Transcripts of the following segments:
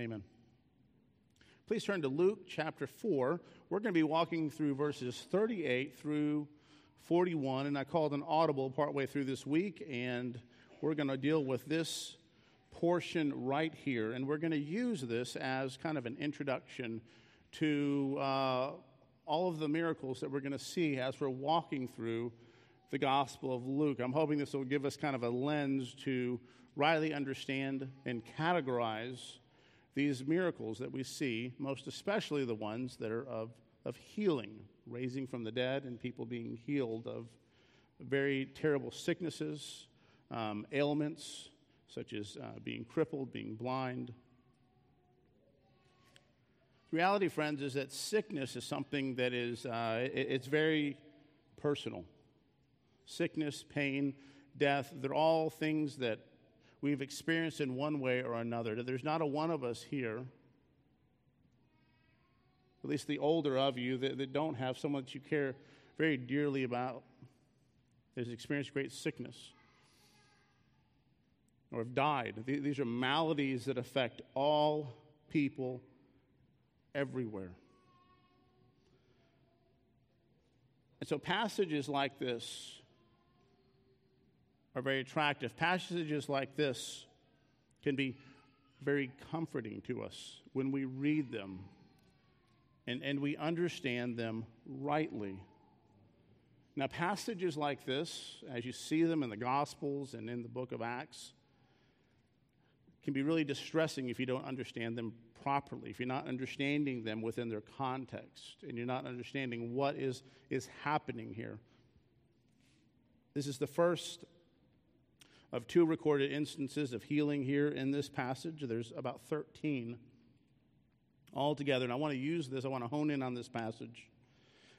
Amen. Please turn to Luke chapter 4. We're going to be walking through verses 38 through 41, and I called an audible partway through this week, and we're going to deal with this portion right here, and we're going to use this as kind of an introduction to uh, all of the miracles that we're going to see as we're walking through the Gospel of Luke. I'm hoping this will give us kind of a lens to rightly understand and categorize these miracles that we see, most especially the ones that are of, of healing, raising from the dead, and people being healed of very terrible sicknesses, um, ailments, such as uh, being crippled, being blind. The reality, friends, is that sickness is something that is uh, it, it's very personal. Sickness, pain, death, they're all things that we've experienced in one way or another. There's not a one of us here, at least the older of you, that, that don't have someone that you care very dearly about that has experienced great sickness or have died. These are maladies that affect all people everywhere. And so, passages like this are very attractive. Passages like this can be very comforting to us when we read them and, and we understand them rightly. Now, passages like this, as you see them in the Gospels and in the book of Acts, can be really distressing if you don't understand them properly, if you're not understanding them within their context, and you're not understanding what is, is happening here. This is the first of two recorded instances of healing here in this passage. There's about 13 altogether. And I want to use this, I want to hone in on this passage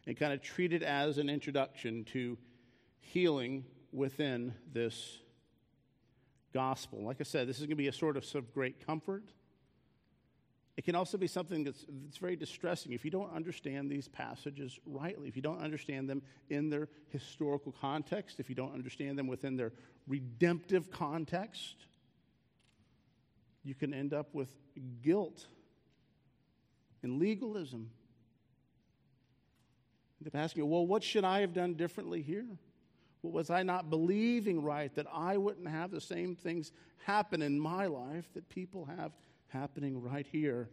and kind of treat it as an introduction to healing within this gospel. Like I said, this is going to be a sort of, sort of great comfort. It can also be something that's, that's very distressing if you don't understand these passages rightly, if you don't understand them in their historical context, if you don't understand them within their redemptive context. You can end up with guilt and legalism. They're asking, well, what should I have done differently here? Well, was I not believing right that I wouldn't have the same things happen in my life that people have happening right here?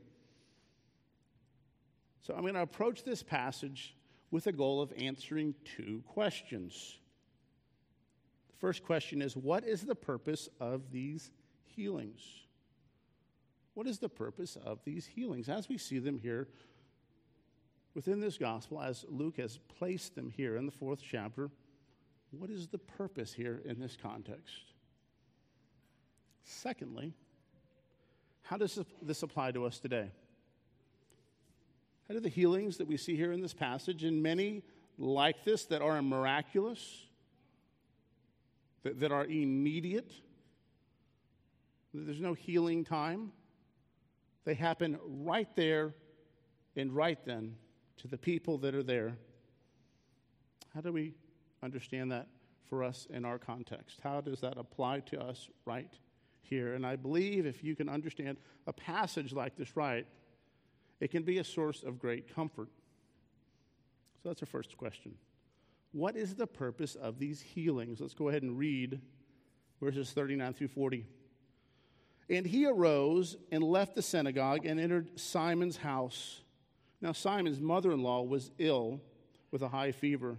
So I'm going to approach this passage with a goal of answering two questions. The first question is What is the purpose of these healings? What is the purpose of these healings as we see them here within this gospel, as Luke has placed them here in the fourth chapter? What is the purpose here in this context? Secondly, how does this apply to us today? How do the healings that we see here in this passage, and many like this that are miraculous, that, that are immediate, there's no healing time, they happen right there and right then to the people that are there. How do we understand that for us in our context? How does that apply to us right here? And I believe if you can understand a passage like this right, it can be a source of great comfort. So that's our first question. What is the purpose of these healings? Let's go ahead and read verses 39 through 40. And he arose and left the synagogue and entered Simon's house. Now, Simon's mother in law was ill with a high fever,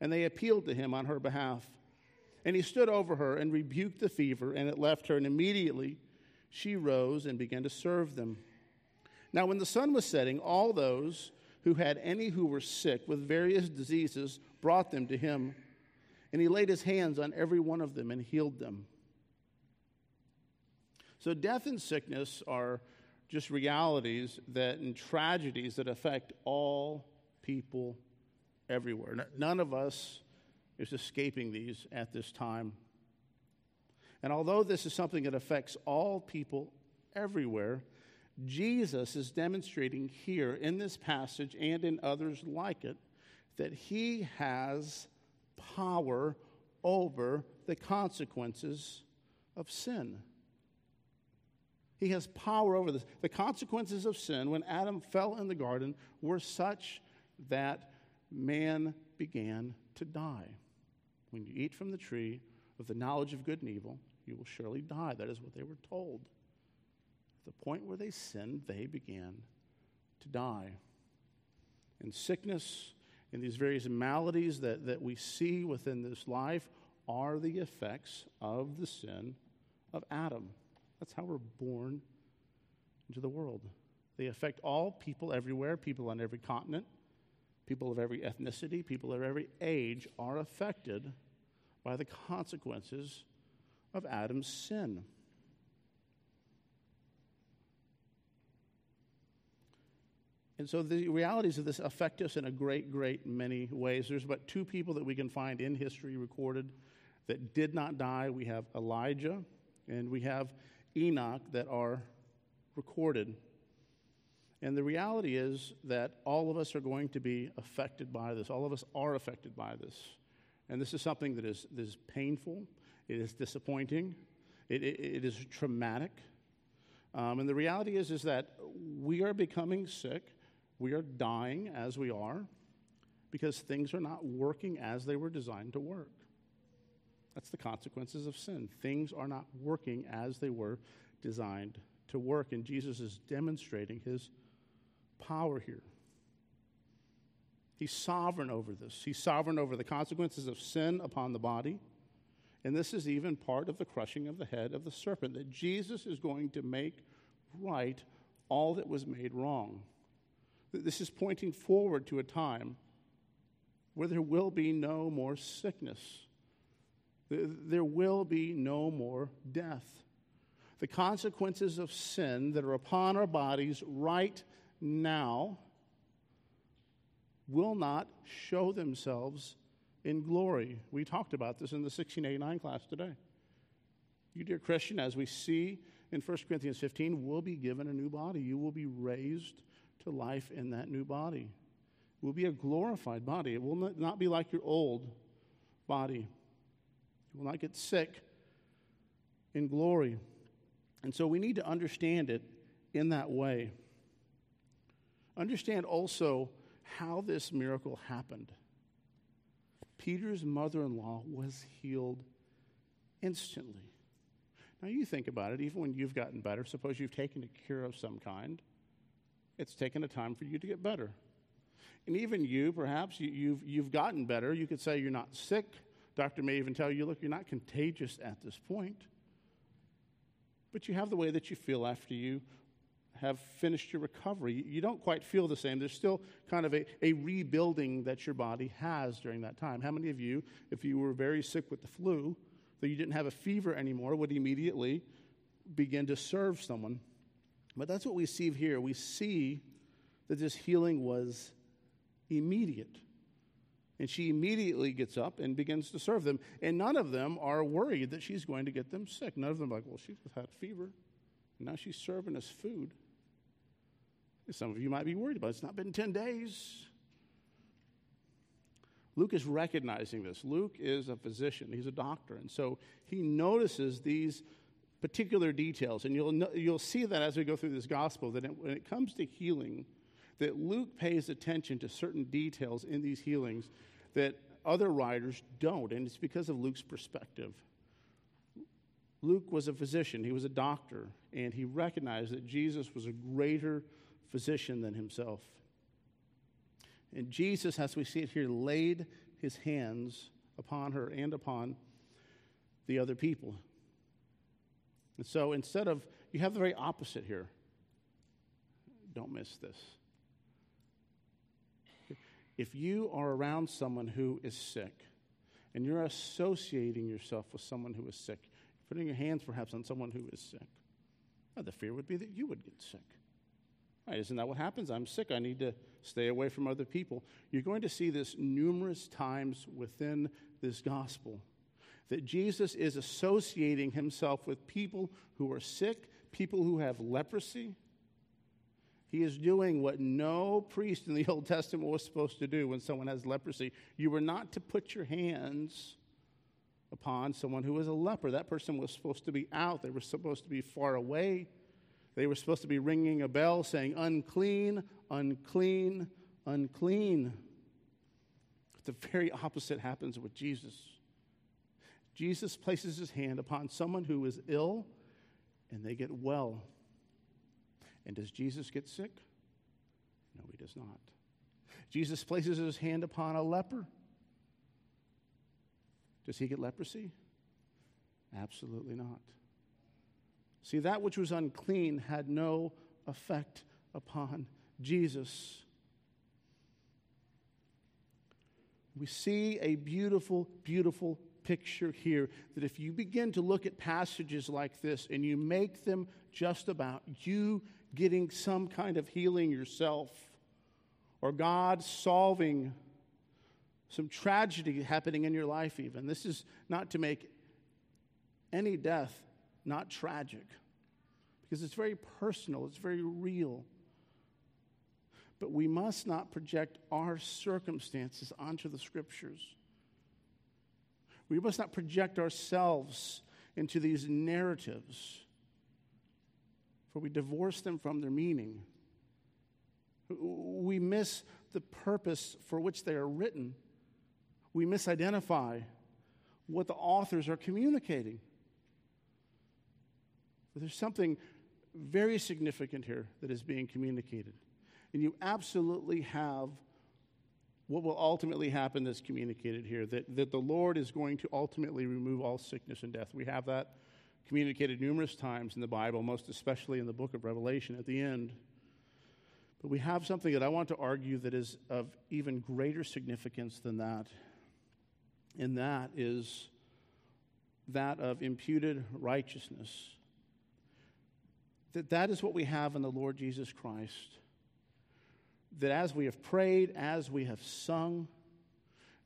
and they appealed to him on her behalf. And he stood over her and rebuked the fever, and it left her, and immediately she rose and began to serve them. Now, when the sun was setting, all those who had any who were sick with various diseases brought them to him, and he laid his hands on every one of them and healed them. So, death and sickness are just realities that and tragedies that affect all people everywhere. None of us is escaping these at this time. And although this is something that affects all people everywhere, Jesus is demonstrating here in this passage and in others like it that he has power over the consequences of sin. He has power over this. The consequences of sin when Adam fell in the garden were such that man began to die. When you eat from the tree of the knowledge of good and evil, you will surely die. That is what they were told. At the point where they sinned, they began to die. And sickness and these various maladies that, that we see within this life are the effects of the sin of Adam. That's how we're born into the world. They affect all people everywhere, people on every continent, people of every ethnicity, people of every age are affected by the consequences of Adam's sin. And so the realities of this affect us in a great, great many ways. There's but two people that we can find in history recorded that did not die. We have Elijah and we have Enoch that are recorded. And the reality is that all of us are going to be affected by this. All of us are affected by this. And this is something that is, that is painful, it is disappointing, it, it, it is traumatic. Um, and the reality is, is that we are becoming sick, we are dying as we are, because things are not working as they were designed to work. That's the consequences of sin. Things are not working as they were designed to work, and Jesus is demonstrating his power here. He's sovereign over this. He's sovereign over the consequences of sin upon the body. And this is even part of the crushing of the head of the serpent, that Jesus is going to make right all that was made wrong. This is pointing forward to a time where there will be no more sickness there will be no more death. The consequences of sin that are upon our bodies right now will not show themselves in glory. We talked about this in the 1689 class today. You, dear Christian, as we see in 1 Corinthians 15, will be given a new body. You will be raised to life in that new body. It will be a glorified body. It will not be like your old body. You will not get sick in glory. And so we need to understand it in that way. Understand also how this miracle happened. Peter's mother in law was healed instantly. Now, you think about it, even when you've gotten better, suppose you've taken a cure of some kind, it's taken a time for you to get better. And even you, perhaps, you, you've, you've gotten better. You could say you're not sick Doctor may even tell you, look, you're not contagious at this point. But you have the way that you feel after you have finished your recovery. You don't quite feel the same. There's still kind of a, a rebuilding that your body has during that time. How many of you, if you were very sick with the flu, that you didn't have a fever anymore, would immediately begin to serve someone? But that's what we see here. We see that this healing was immediate. And she immediately gets up and begins to serve them. And none of them are worried that she's going to get them sick. None of them are like, well, she's had fever. Now she's serving us food. Some of you might be worried about it. It's not been 10 days. Luke is recognizing this. Luke is a physician, he's a doctor. And so he notices these particular details. And you'll, you'll see that as we go through this gospel, that when it comes to healing, that Luke pays attention to certain details in these healings that other writers don't, and it's because of Luke's perspective. Luke was a physician, he was a doctor, and he recognized that Jesus was a greater physician than himself. And Jesus, as we see it here, laid his hands upon her and upon the other people. And so instead of, you have the very opposite here. Don't miss this. If you are around someone who is sick and you're associating yourself with someone who is sick, putting your hands perhaps on someone who is sick, the fear would be that you would get sick. Right, isn't that what happens? I'm sick. I need to stay away from other people. You're going to see this numerous times within this gospel that Jesus is associating himself with people who are sick, people who have leprosy, he is doing what no priest in the Old Testament was supposed to do when someone has leprosy. You were not to put your hands upon someone who was a leper. That person was supposed to be out, they were supposed to be far away They were supposed to be ringing a bell saying, unclean, unclean, unclean. But the very opposite happens with Jesus. Jesus places his hand upon someone who is ill and they get well. And does Jesus get sick? No, he does not. Jesus places his hand upon a leper. Does he get leprosy? Absolutely not. See, that which was unclean had no effect upon Jesus. We see a beautiful, beautiful picture here that if you begin to look at passages like this and you make them just about you getting some kind of healing yourself or God solving some tragedy happening in your life, even. This is not to make any death not tragic because it's very personal, it's very real. But we must not project our circumstances onto the scriptures. We must not project ourselves into these narratives, for we divorce them from their meaning. We miss the purpose for which they are written. We misidentify what the authors are communicating. But there's something very significant here that is being communicated. And you absolutely have what will ultimately happen that's communicated here that, that the Lord is going to ultimately remove all sickness and death. We have that communicated numerous times in the Bible, most especially in the book of Revelation at the end. But we have something that I want to argue that is of even greater significance than that. And that is that of imputed righteousness. That that is what we have in the Lord Jesus Christ. That as we have prayed, as we have sung,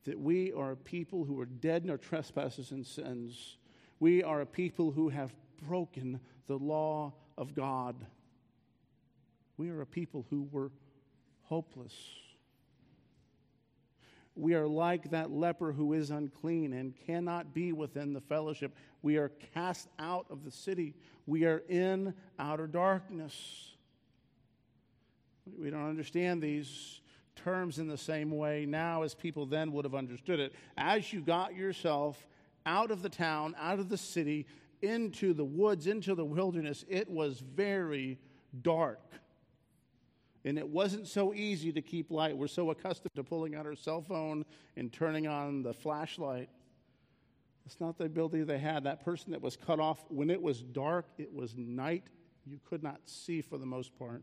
that we are a people who are dead in our trespasses and sins. We are a people who have broken the law of God. We are a people who were hopeless. We are like that leper who is unclean and cannot be within the fellowship. We are cast out of the city. We are in outer darkness. We don't understand these terms in the same way now as people then would have understood it. As you got yourself out of the town, out of the city, into the woods, into the wilderness, it was very dark. And it wasn't so easy to keep light. We're so accustomed to pulling out our cell phone and turning on the flashlight. It's not the ability they had. That person that was cut off, when it was dark, it was night. You could not see for the most part.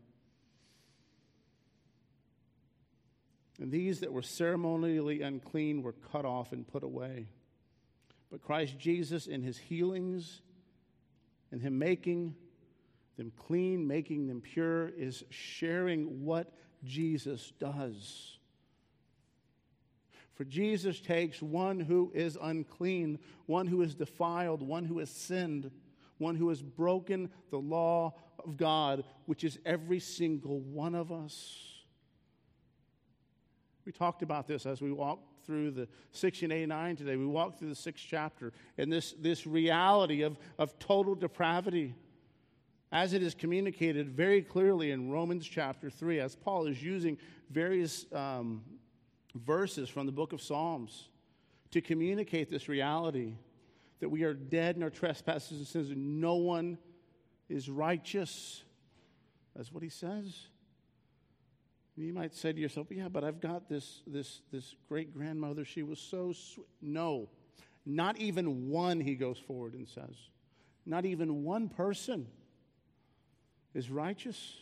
And these that were ceremonially unclean were cut off and put away. But Christ Jesus, in his healings, in him making them clean, making them pure, is sharing what Jesus does. For Jesus takes one who is unclean, one who is defiled, one who has sinned, one who has broken the law of God, which is every single one of us. We talked about this as we walked through the 1689 today. We walked through the sixth chapter and this, this reality of, of total depravity as it is communicated very clearly in Romans chapter 3, as Paul is using various um, verses from the book of Psalms to communicate this reality that we are dead in our trespasses and sins, and no one is righteous. That's what he says. And you might say to yourself, yeah, but I've got this, this, this great grandmother. She was so sweet. No, not even one, he goes forward and says. Not even one person is righteous.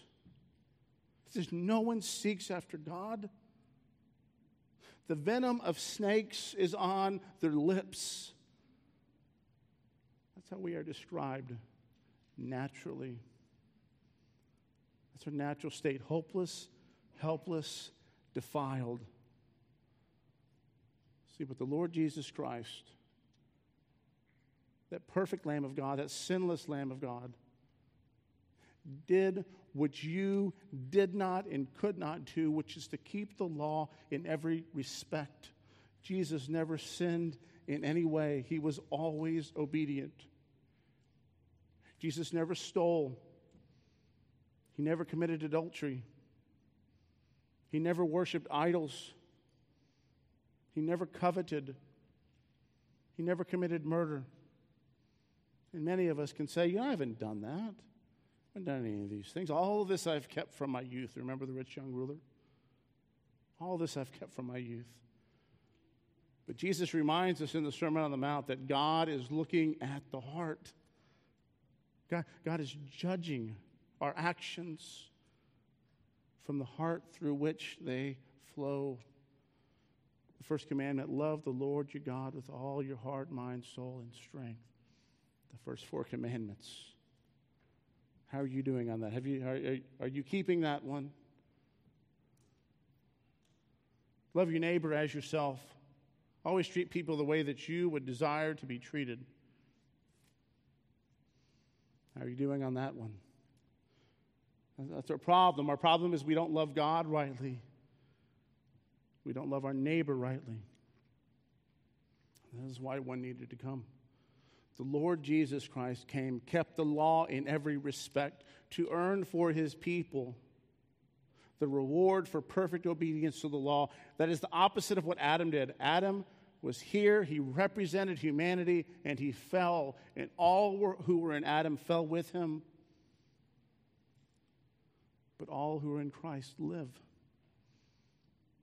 It says no one seeks after God. The venom of snakes is on their lips. That's how we are described naturally. That's our natural state hopeless, helpless, defiled. See, but the Lord Jesus Christ, that perfect Lamb of God, that sinless Lamb of God, did what you did not and could not do, which is to keep the law in every respect. Jesus never sinned in any way, he was always obedient. Jesus never stole. He never committed adultery. He never worshiped idols. He never coveted. He never committed murder. And many of us can say, You know, I haven't done that. I haven't done any of these things. All this I've kept from my youth. Remember the rich young ruler? All this I've kept from my youth. But Jesus reminds us in the Sermon on the Mount that God is looking at the heart. God, God is judging our actions from the heart through which they flow. The first commandment love the Lord your God with all your heart, mind, soul, and strength. The first four commandments. How are you doing on that? Have you, are, are you keeping that one? Love your neighbor as yourself. Always treat people the way that you would desire to be treated. How are you doing on that one? That's our problem. Our problem is we don't love God rightly. We don't love our neighbor rightly. That is why one needed to come. The Lord Jesus Christ came, kept the law in every respect to earn for his people the reward for perfect obedience to the law. That is the opposite of what Adam did. Adam was here, he represented humanity, and he fell, and all were, who were in Adam fell with him but all who are in Christ live.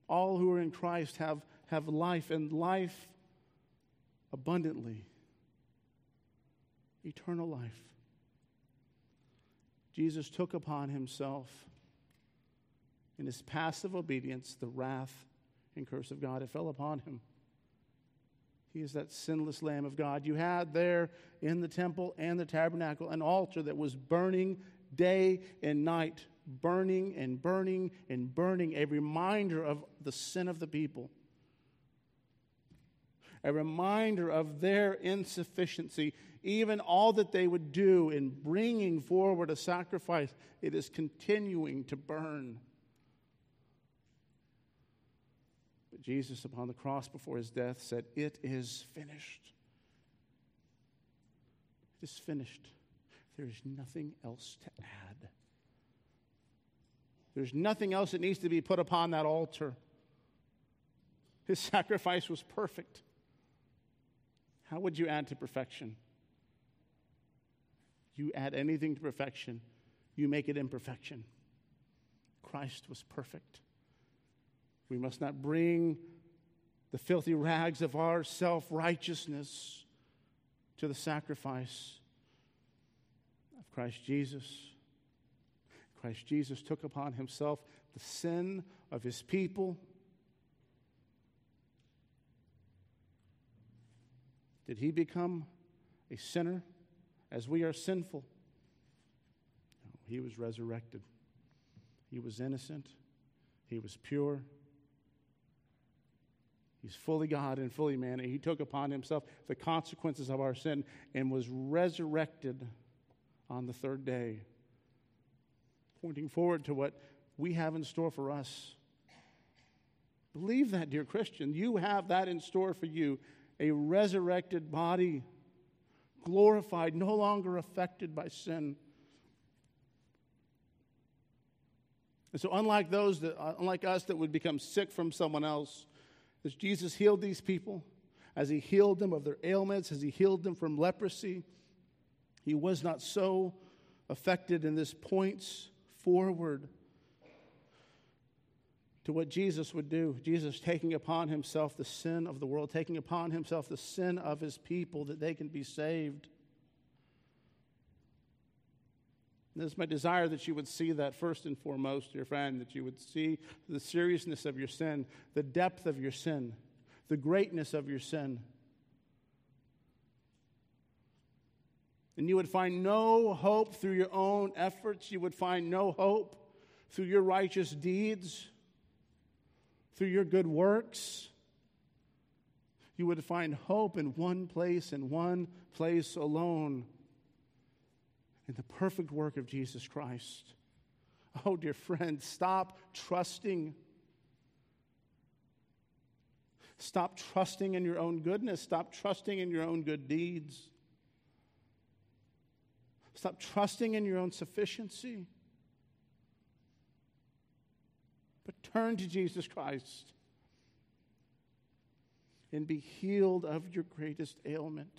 All who are in Christ have, have life, and life abundantly. Eternal life. Jesus took upon himself, in his passive obedience, the wrath and curse of God. It fell upon him. He is that sinless Lamb of God. You had there in the temple and the tabernacle an altar that was burning day and night burning and burning and burning, a reminder of the sin of the people, a reminder of their insufficiency. Even all that they would do in bringing forward a sacrifice, it is continuing to burn. But Jesus, upon the cross before his death, said, It is finished. It is finished. There is nothing else to add. There's nothing else that needs to be put upon that altar. His sacrifice was perfect. How would you add to perfection? You add anything to perfection, you make it imperfection. Christ was perfect. We must not bring the filthy rags of our self righteousness to the sacrifice of Christ Jesus. Christ Jesus took upon himself the sin of his people. Did he become a sinner as we are sinful? No, he was resurrected. He was innocent. He was pure. He's fully God and fully man, and he took upon himself the consequences of our sin and was resurrected on the third day pointing forward to what we have in store for us. Believe that, dear Christian. You have that in store for you a resurrected body, glorified, no longer affected by sin. And so, unlike those that, uh, unlike us that would become sick from someone else, as Jesus healed these people, as he healed them of their ailments, as he healed them from leprosy, he was not so affected, and this points forward to what Jesus would do. Jesus taking upon himself the sin of the world, taking upon himself the sin of his people that they can be saved. And it's my desire that you would see that first and foremost, dear friend, that you would see the seriousness of your sin, the depth of your sin, the greatness of your sin. And you would find no hope through your own efforts. You would find no hope through your righteous deeds, through your good works. You would find hope in one place, in one place alone, in the perfect work of Jesus Christ. Oh, dear friend, stop trusting. Stop trusting in your own goodness. Stop trusting in your own good deeds. Stop trusting in your own sufficiency. But turn to Jesus Christ and be healed of your greatest ailment.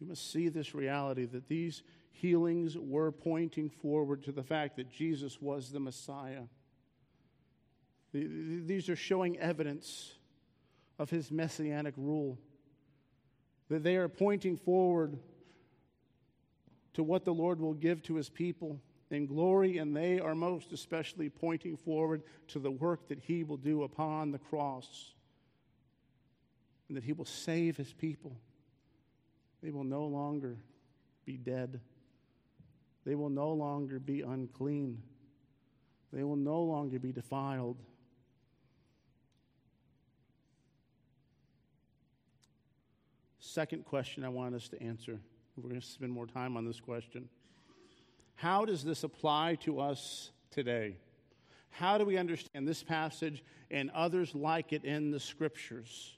We must see this reality that these healings were pointing forward to the fact that Jesus was the Messiah. These are showing evidence of his messianic rule, that they are pointing forward to what the Lord will give to his people in glory, and they are most especially pointing forward to the work that he will do upon the cross, and that he will save his people. They will no longer be dead. They will no longer be unclean. They will no longer be defiled. Second question I want us to answer. We're going to spend more time on this question. How does this apply to us today? How do we understand this passage and others like it in the scriptures?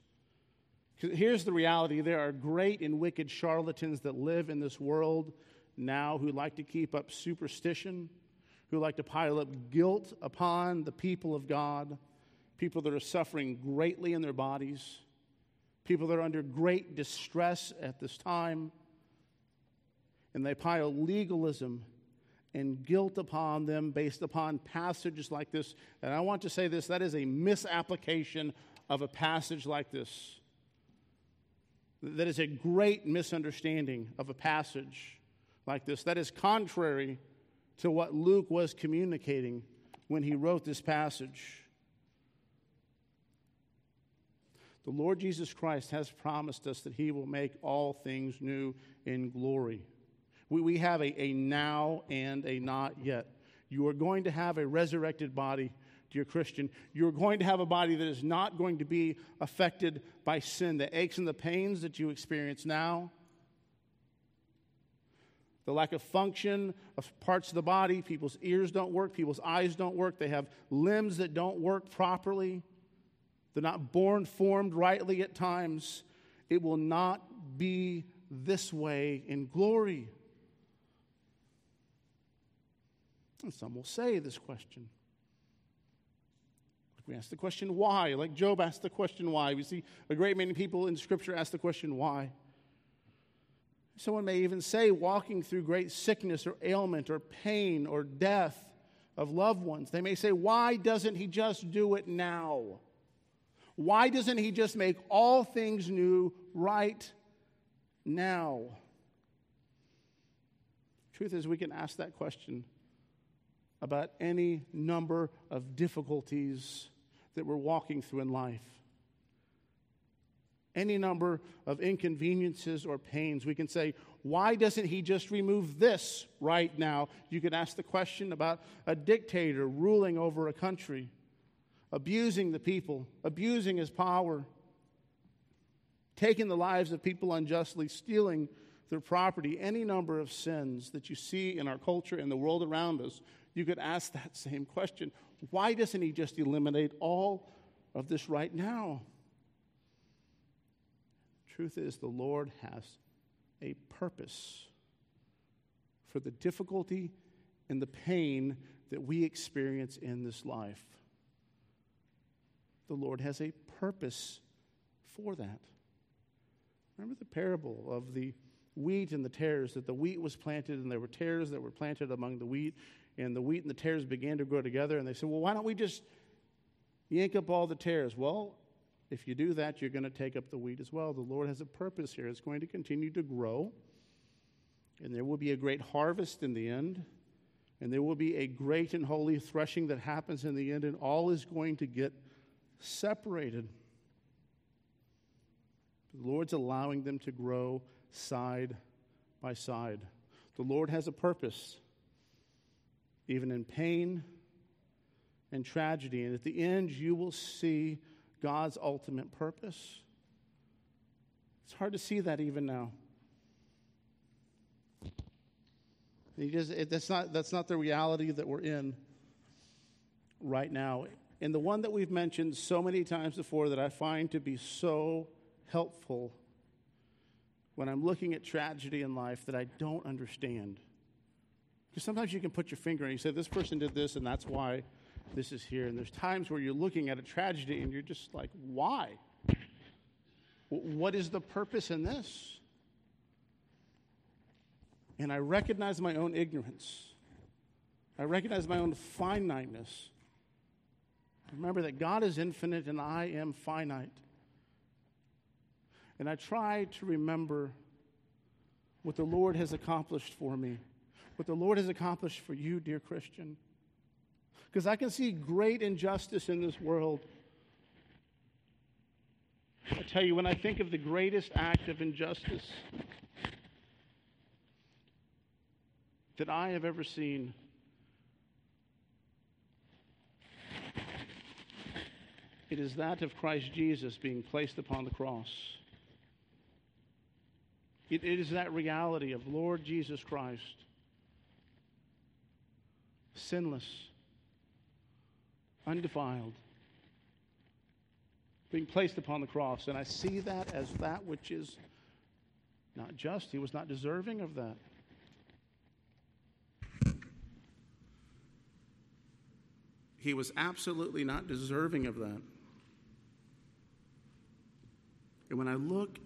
Here's the reality there are great and wicked charlatans that live in this world now who like to keep up superstition, who like to pile up guilt upon the people of God, people that are suffering greatly in their bodies, people that are under great distress at this time. And they pile legalism and guilt upon them based upon passages like this. And I want to say this that is a misapplication of a passage like this that is a great misunderstanding of a passage like this. That is contrary to what Luke was communicating when he wrote this passage. The Lord Jesus Christ has promised us that he will make all things new in glory. We, we have a, a now and a not yet. You are going to have a resurrected body dear Christian, you're going to have a body that is not going to be affected by sin. The aches and the pains that you experience now, the lack of function of parts of the body, people's ears don't work, people's eyes don't work, they have limbs that don't work properly, they're not born formed rightly at times. It will not be this way in glory. And some will say this question we ask the question why, like Job asked the question why. We see a great many people in Scripture ask the question why. Someone may even say, walking through great sickness or ailment or pain or death of loved ones, they may say, Why doesn't he just do it now? Why doesn't he just make all things new right now? Truth is, we can ask that question about any number of difficulties that we're walking through in life. Any number of inconveniences or pains, we can say, why doesn't he just remove this right now? You could ask the question about a dictator ruling over a country, abusing the people, abusing his power, taking the lives of people unjustly, stealing their property, any number of sins that you see in our culture and the world around us. You could ask that same question why doesn't he just eliminate all of this right now? Truth is, the Lord has a purpose for the difficulty and the pain that we experience in this life. The Lord has a purpose for that. Remember the parable of the wheat and the tares, that the wheat was planted and there were tares that were planted among the wheat, and the wheat and the tares began to grow together. And they said, Well, why don't we just yank up all the tares? Well, if you do that, you're going to take up the wheat as well. The Lord has a purpose here. It's going to continue to grow, and there will be a great harvest in the end, and there will be a great and holy threshing that happens in the end, and all is going to get separated. The Lord's allowing them to grow side by side. The Lord has a purpose even in pain and tragedy. And at the end, you will see God's ultimate purpose. It's hard to see that even now. Just, it, that's, not, that's not the reality that we're in right now. And the one that we've mentioned so many times before that I find to be so helpful when I'm looking at tragedy in life that I don't understand Because sometimes you can put your finger and you say, this person did this, and that's why this is here. And there's times where you're looking at a tragedy and you're just like, why? What is the purpose in this? And I recognize my own ignorance. I recognize my own finiteness. Remember that God is infinite and I am finite. And I try to remember what the Lord has accomplished for me, what the Lord has accomplished for you, dear Christian. Because I can see great injustice in this world. I tell you, when I think of the greatest act of injustice that I have ever seen, it is that of Christ Jesus being placed upon the cross. It, it is that reality of Lord Jesus Christ, sinless, undefiled, being placed upon the cross. And I see that as that which is not just. He was not deserving of that. He was absolutely not deserving of that. And when I look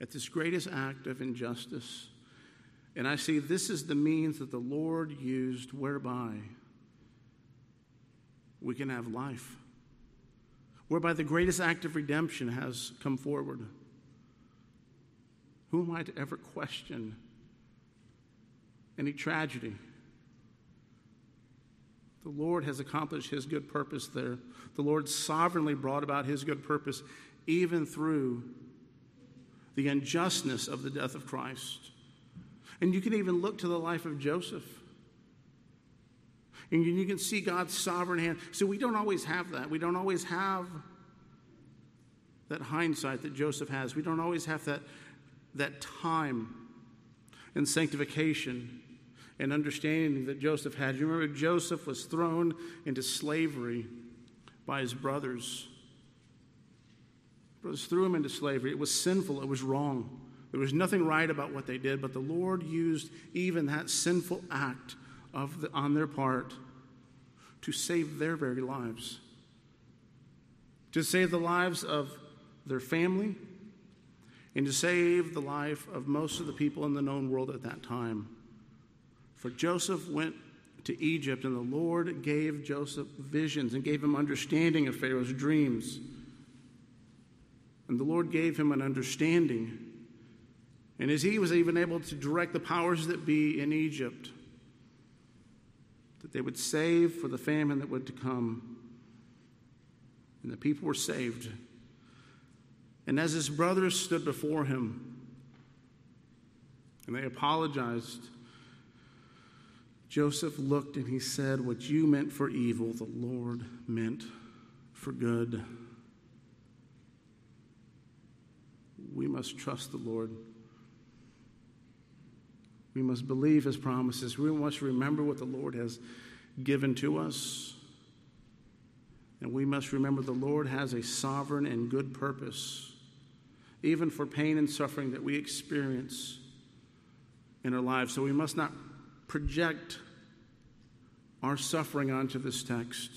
at this greatest act of injustice. And I see this is the means that the Lord used whereby we can have life, whereby the greatest act of redemption has come forward. Who am I to ever question any tragedy? The Lord has accomplished his good purpose there. The Lord sovereignly brought about his good purpose even through the unjustness of the death of Christ. And you can even look to the life of Joseph. And you can see God's sovereign hand. So we don't always have that. We don't always have that hindsight that Joseph has. We don't always have that, that time and sanctification and understanding that Joseph had. You remember Joseph was thrown into slavery by his brothers brothers threw him into slavery. It was sinful, it was wrong. There was nothing right about what they did, but the Lord used even that sinful act of the, on their part to save their very lives, to save the lives of their family, and to save the life of most of the people in the known world at that time. For Joseph went to Egypt, and the Lord gave Joseph visions and gave him understanding of Pharaoh's dreams. And the Lord gave him an understanding. And as he was even able to direct the powers that be in Egypt, that they would save for the famine that would come. And the people were saved. And as his brothers stood before him and they apologized, Joseph looked and he said, What you meant for evil, the Lord meant for good. we must trust the Lord. We must believe his promises. We must remember what the Lord has given to us. And we must remember the Lord has a sovereign and good purpose, even for pain and suffering that we experience in our lives. So we must not project our suffering onto this text.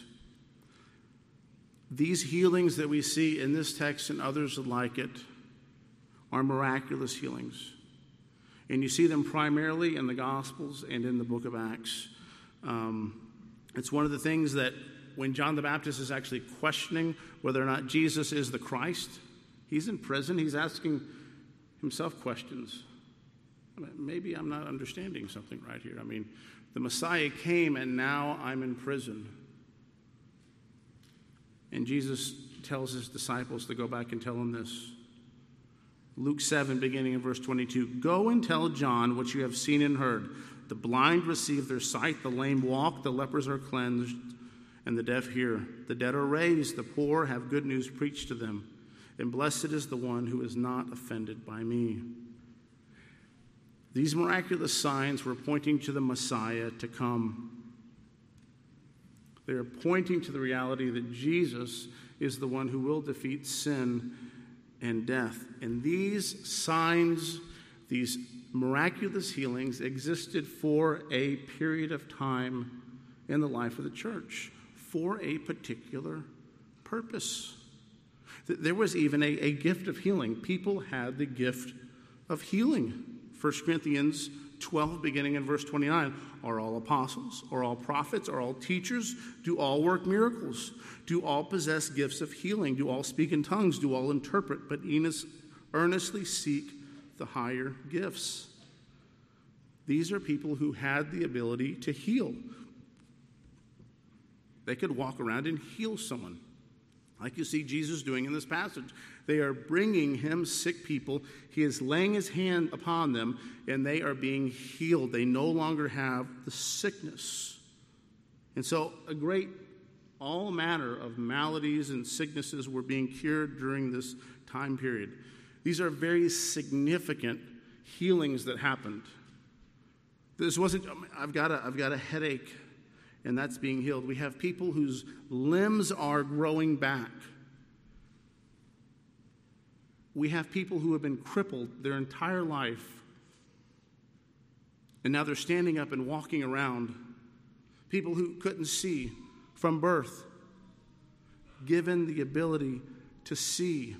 These healings that we see in this text and others like it are miraculous healings. And you see them primarily in the Gospels and in the book of Acts. Um, it's one of the things that when John the Baptist is actually questioning whether or not Jesus is the Christ, he's in prison, he's asking himself questions. Maybe I'm not understanding something right here. I mean, the Messiah came and now I'm in prison. And Jesus tells his disciples to go back and tell him this. Luke 7, beginning in verse 22 Go and tell John what you have seen and heard. The blind receive their sight, the lame walk, the lepers are cleansed, and the deaf hear. The dead are raised, the poor have good news preached to them. And blessed is the one who is not offended by me. These miraculous signs were pointing to the Messiah to come. They are pointing to the reality that Jesus is the one who will defeat sin and death. And these signs, these miraculous healings existed for a period of time in the life of the church for a particular purpose. There was even a, a gift of healing. People had the gift of healing. 1 Corinthians 12, beginning in verse 29. Are all apostles? Are all prophets? Are all teachers? Do all work miracles? Do all possess gifts of healing? Do all speak in tongues? Do all interpret? But earnestly seek the higher gifts. These are people who had the ability to heal. They could walk around and heal someone like you see Jesus doing in this passage. They are bringing him sick people. He is laying his hand upon them, and they are being healed. They no longer have the sickness. And so, a great, all manner of maladies and sicknesses were being cured during this time period. These are very significant healings that happened. This wasn't, um, I've got a, I've got a headache and that's being healed. We have people whose limbs are growing back. We have people who have been crippled their entire life, and now they're standing up and walking around. People who couldn't see from birth, given the ability to see.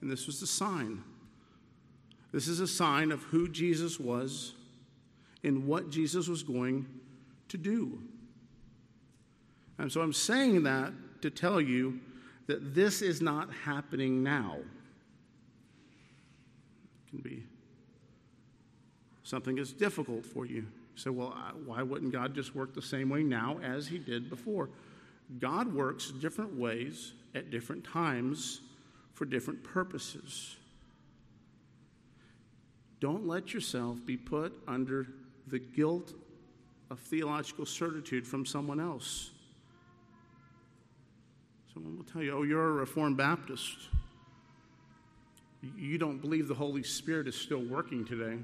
And this was the sign. This is a sign of who Jesus was and what Jesus was going to do. And so I'm saying that to tell you that this is not happening now. Can be something that's difficult for you. You say, well, why wouldn't God just work the same way now as He did before? God works different ways at different times for different purposes. Don't let yourself be put under the guilt of theological certitude from someone else. Someone will tell you, oh, you're a Reformed Baptist. You don't believe the Holy Spirit is still working today.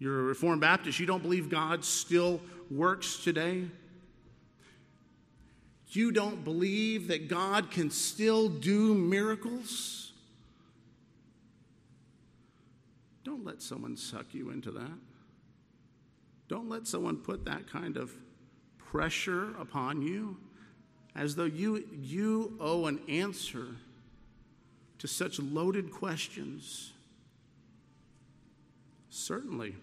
You're a Reformed Baptist. You don't believe God still works today. You don't believe that God can still do miracles. Don't let someone suck you into that. Don't let someone put that kind of pressure upon you as though you, you owe an answer to such loaded questions. Certainly,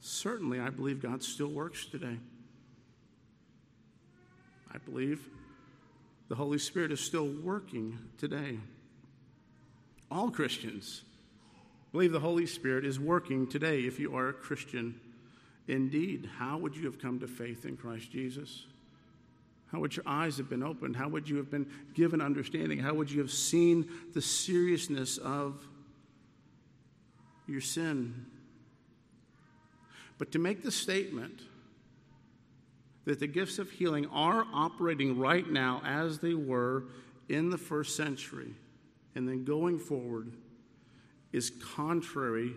certainly, I believe God still works today. I believe the Holy Spirit is still working today. All Christians believe the Holy Spirit is working today if you are a Christian Indeed, how would you have come to faith in Christ Jesus? How would your eyes have been opened? How would you have been given understanding? How would you have seen the seriousness of your sin? But to make the statement that the gifts of healing are operating right now as they were in the first century and then going forward is contrary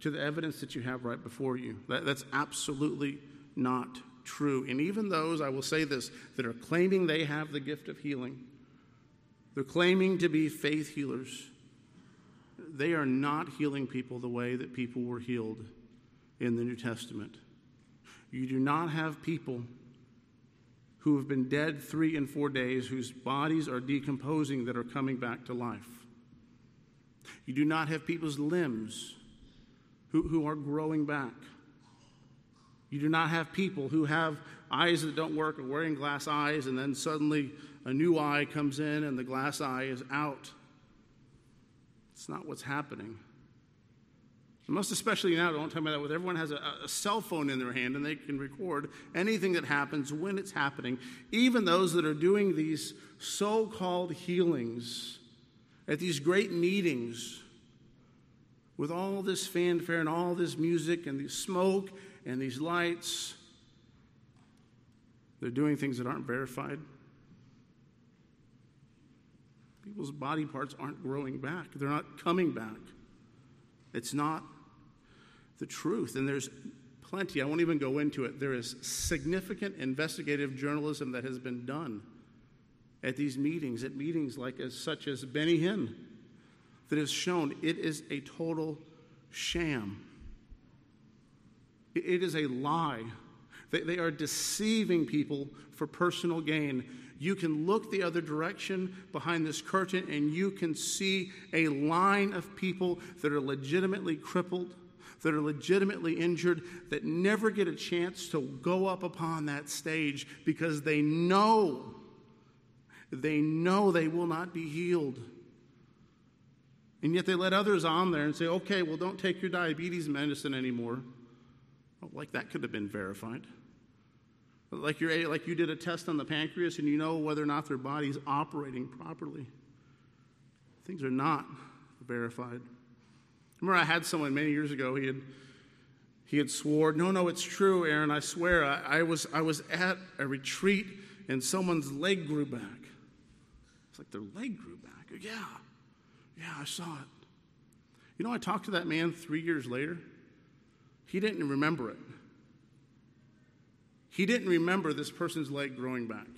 to the evidence that you have right before you. That, that's absolutely not true. And even those, I will say this, that are claiming they have the gift of healing, they're claiming to be faith healers. They are not healing people the way that people were healed in the New Testament. You do not have people who have been dead three and four days, whose bodies are decomposing, that are coming back to life. You do not have people's limbs who, who are growing back. You do not have people who have eyes that don't work or wearing glass eyes, and then suddenly a new eye comes in and the glass eye is out. It's not what's happening. And most especially now, don't tell me that with everyone has a, a, cell phone in their hand and they can record anything that happens when it's happening. Even those that are doing these so called healings at these great meetings with all this fanfare and all this music and the smoke and these lights, they're doing things that aren't verified. People's body parts aren't growing back, they're not coming back. It's not the truth. And there's plenty, I won't even go into it. There is significant investigative journalism that has been done at these meetings, at meetings like as such as Benny Hinn that has shown, it is a total sham. It is a lie. They, are deceiving people for personal gain. You can look the other direction behind this curtain and you can see a line of people that are legitimately crippled, that are legitimately injured, that never get a chance to go up upon that stage because they know, they know they will not be healed. And yet they let others on there and say, okay, well, don't take your diabetes medicine anymore. Like that could have been verified. Like, you're, like you did a test on the pancreas and you know whether or not their body's operating properly. Things are not verified. Remember, I had someone many years ago, he had, he had swore, No, no, it's true, Aaron, I swear. I, I, was, I was at a retreat and someone's leg grew back. It's like their leg grew back. Yeah. Yeah, I saw it. You know, I talked to that man three years later. He didn't remember it. He didn't remember this person's leg growing back.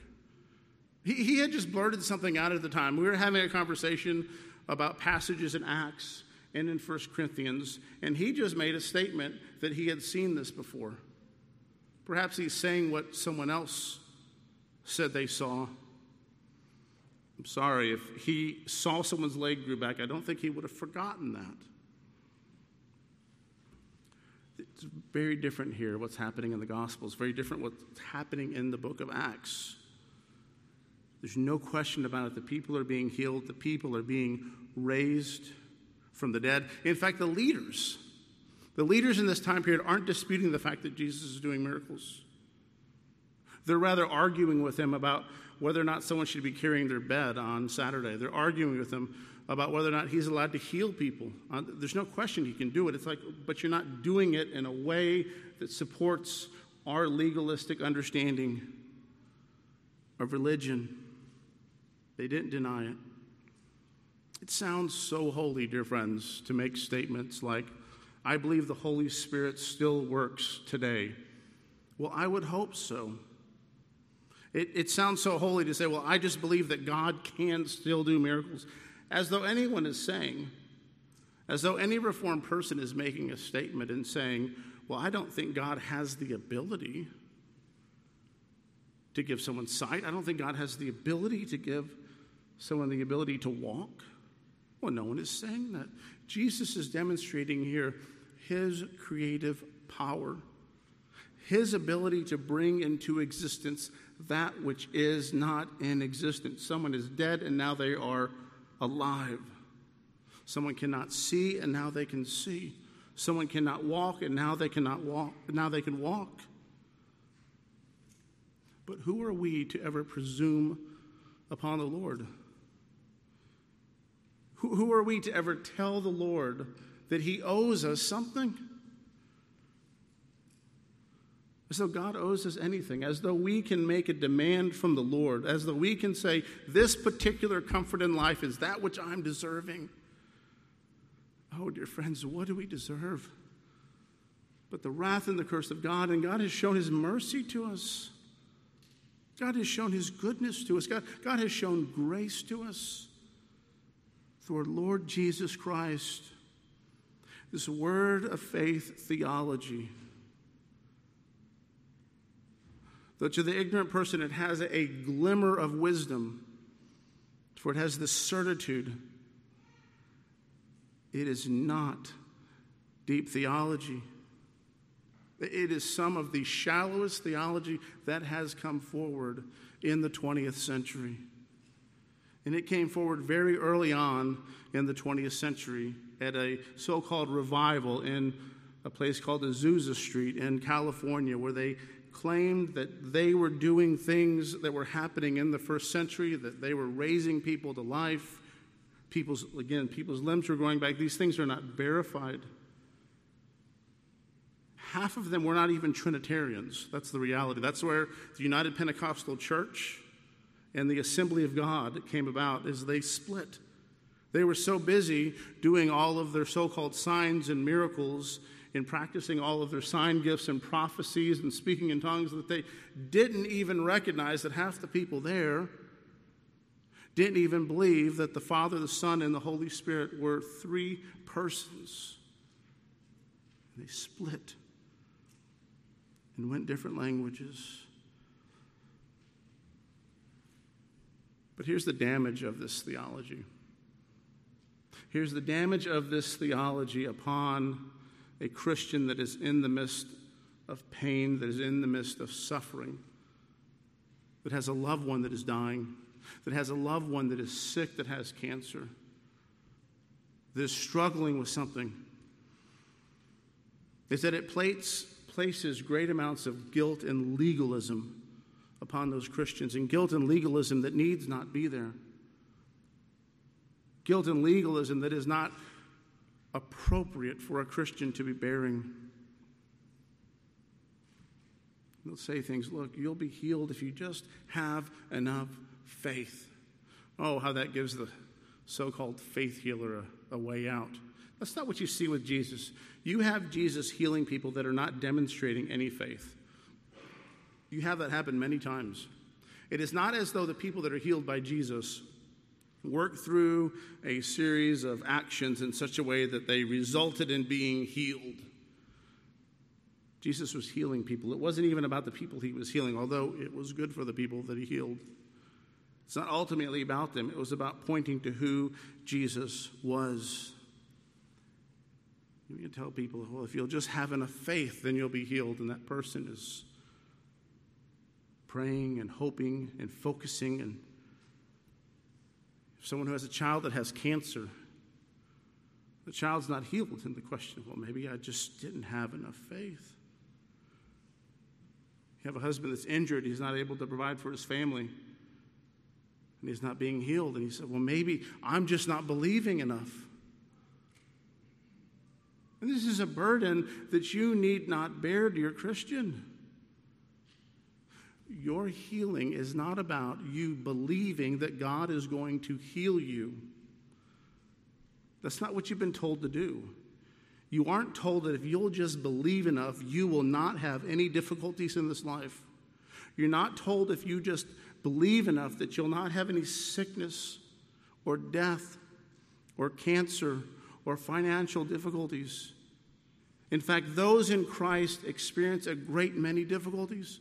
He, he had just blurted something out at the time. We were having a conversation about passages in Acts and in 1 Corinthians, and he just made a statement that he had seen this before. Perhaps he's saying what someone else said they saw. I'm sorry, if he saw someone's leg grew back, I don't think he would have forgotten that. It's very different here, what's happening in the Gospels, very different what's happening in the book of Acts. There's no question about it. The people are being healed, the people are being raised from the dead. In fact, the leaders, the leaders in this time period aren't disputing the fact that Jesus is doing miracles. They're rather arguing with him about whether or not someone should be carrying their bed on Saturday. They're arguing with him about whether or not he's allowed to heal people. Uh, there's no question he can do it. It's like, but you're not doing it in a way that supports our legalistic understanding of religion. They didn't deny it. It sounds so holy, dear friends, to make statements like, I believe the Holy Spirit still works today. Well, I would hope so. It, it sounds so holy to say, well, I just believe that God can still do miracles, as though anyone is saying, as though any reformed person is making a statement and saying, well, I don't think God has the ability to give someone sight. I don't think God has the ability to give someone the ability to walk. Well, no one is saying that. Jesus is demonstrating here his creative power, his ability to bring into existence that which is not in existence. Someone is dead and now they are alive. Someone cannot see and now they can see. Someone cannot walk and now they cannot walk. Now they can walk. But who are we to ever presume upon the Lord? Who, who are we to ever tell the Lord that He owes us something? As though God owes us anything, as though we can make a demand from the Lord, as though we can say, This particular comfort in life is that which I'm deserving. Oh, dear friends, what do we deserve? But the wrath and the curse of God, and God has shown His mercy to us. God has shown His goodness to us. God, God has shown grace to us through our Lord Jesus Christ. This word of faith theology Though to the ignorant person it has a glimmer of wisdom, for it has this certitude. It is not deep theology. It is some of the shallowest theology that has come forward in the 20th century. And it came forward very early on in the 20th century at a so called revival in a place called Azusa Street in California, where they claimed that they were doing things that were happening in the first century, that they were raising people to life. People's, again, people's limbs were growing back. These things are not verified. Half of them were not even Trinitarians. That's the reality. That's where the United Pentecostal Church and the Assembly of God came about, is they split. They were so busy doing all of their so called signs and miracles in practicing all of their sign gifts and prophecies and speaking in tongues that they didn't even recognize that half the people there didn't even believe that the Father, the Son, and the Holy Spirit were three persons. They split and went different languages. But here's the damage of this theology. Here's the damage of this theology upon a Christian that is in the midst of pain, that is in the midst of suffering, that has a loved one that is dying, that has a loved one that is sick, that has cancer, that is struggling with something, is that it places great amounts of guilt and legalism upon those Christians, and guilt and legalism that needs not be there. Guilt and legalism that is not appropriate for a Christian to be bearing. They'll say things, look, you'll be healed if you just have enough faith. Oh, how that gives the so called faith healer a, a, way out. That's not what you see with Jesus. You have Jesus healing people that are not demonstrating any faith. You have that happen many times. It is not as though the people that are healed by Jesus work through a series of actions in such a way that they resulted in being healed. Jesus was healing people. It wasn't even about the people he was healing, although it was good for the people that he healed. It's not ultimately about them, it was about pointing to who Jesus was. You can tell people, well, if you'll just have enough faith, then you'll be healed. And that person is praying and hoping and focusing and someone who has a child that has cancer, the child's not healed, and the question, well, maybe I just didn't have enough faith. You have a husband that's injured, he's not able to provide for his family, and he's not being healed. And he said, Well, maybe I'm just not believing enough. And this is a burden that you need not bear, dear Christian. Your healing is not about you believing that God is going to heal you. That's not what you've been told to do. You aren't told that if you'll just believe enough, you will not have any difficulties in this life. You're not told if you just believe enough that you'll not have any sickness or death or cancer or financial difficulties. In fact, those in Christ experience a great many difficulties.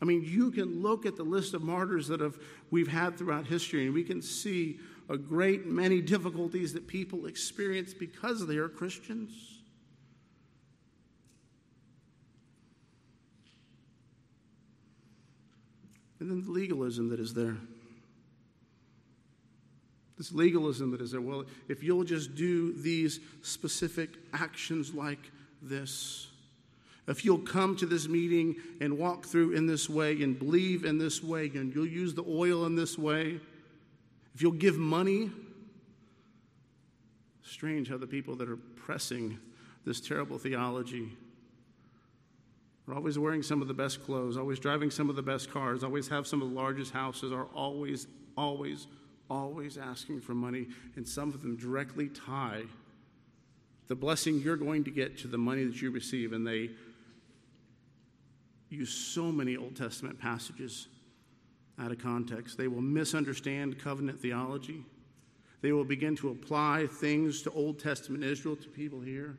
I mean, you can look at the list of martyrs that have, we've had throughout history, and we can see a great many difficulties that people experience because they are Christians. And then the legalism that is there. This legalism that is there. Well, if you'll just do these specific actions like this, if you'll come to this meeting and walk through in this way and believe in this way and you'll use the oil in this way, if you'll give money, strange how the people that are pressing this terrible theology are always wearing some of the best clothes, always driving some of the best cars, always have some of the largest houses, are always, always, always asking for money, and some of them directly tie the blessing you're going to get to the money that you receive, and they use so many Old Testament passages out of context. They will misunderstand covenant theology. They will begin to apply things to Old Testament Israel to people here.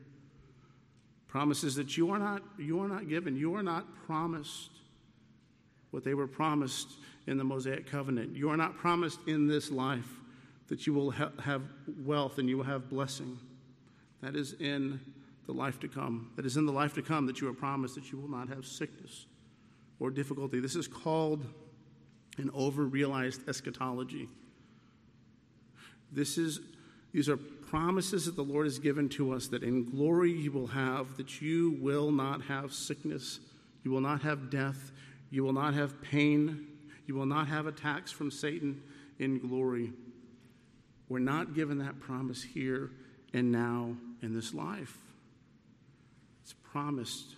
Promises that you are not, you are not given. You are not promised what they were promised in the Mosaic covenant. You are not promised in this life that you will ha- have wealth and you will have blessing. That is in the life to come. That is in the life to come that you are promised that you will not have sickness or difficulty. This is called an over-realized eschatology. This is these are promises that the Lord has given to us that in glory you will have, that you will not have sickness, you will not have death, you will not have pain, you will not have attacks from Satan in glory. We're not given that promise here and now in this life promised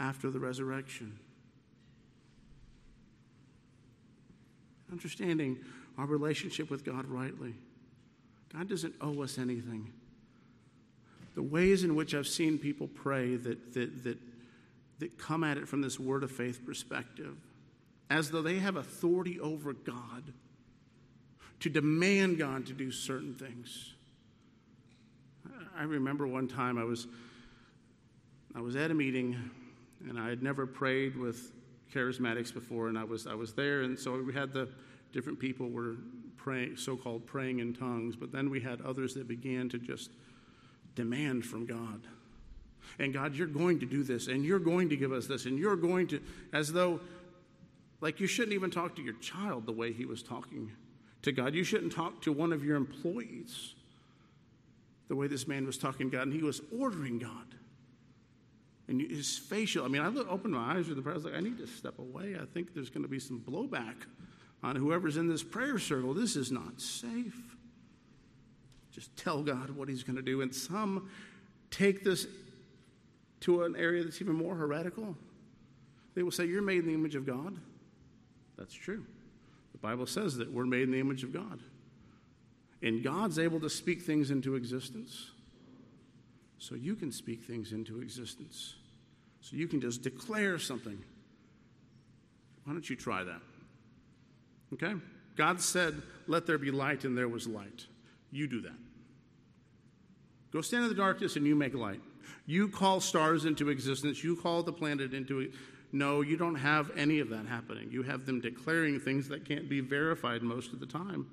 after the resurrection. Understanding our relationship with God rightly. God doesn't owe us anything. The ways in which I've seen people pray that, that, that, that come at it from this word of faith perspective, as though they have authority over God, to demand God to do certain things. I remember one time I was I was at a meeting and I had never prayed with charismatics before and I was I was there and so we had the different people were praying so-called praying in tongues but then we had others that began to just demand from God. And God, you're going to do this and you're going to give us this and you're going to as though like you shouldn't even talk to your child the way he was talking to God. You shouldn't talk to one of your employees the way this man was talking to God, and he was ordering God. And his facial, I mean, I opened my eyes with the prayer. I was like, I need to step away. I think there's going to be some blowback on whoever's in this prayer circle. This is not safe. Just tell God what he's going to do. And some take this to an area that's even more heretical. They will say, You're made in the image of God. That's true. The Bible says that we're made in the image of God. And God's able to speak things into existence. So you can speak things into existence. So you can just declare something. Why don't you try that? Okay? God said, Let there be light, and there was light. You do that. Go stand in the darkness and you make light. You call stars into existence. You call the planet into it. no, you don't have any of that happening. You have them declaring things that can't be verified most of the time.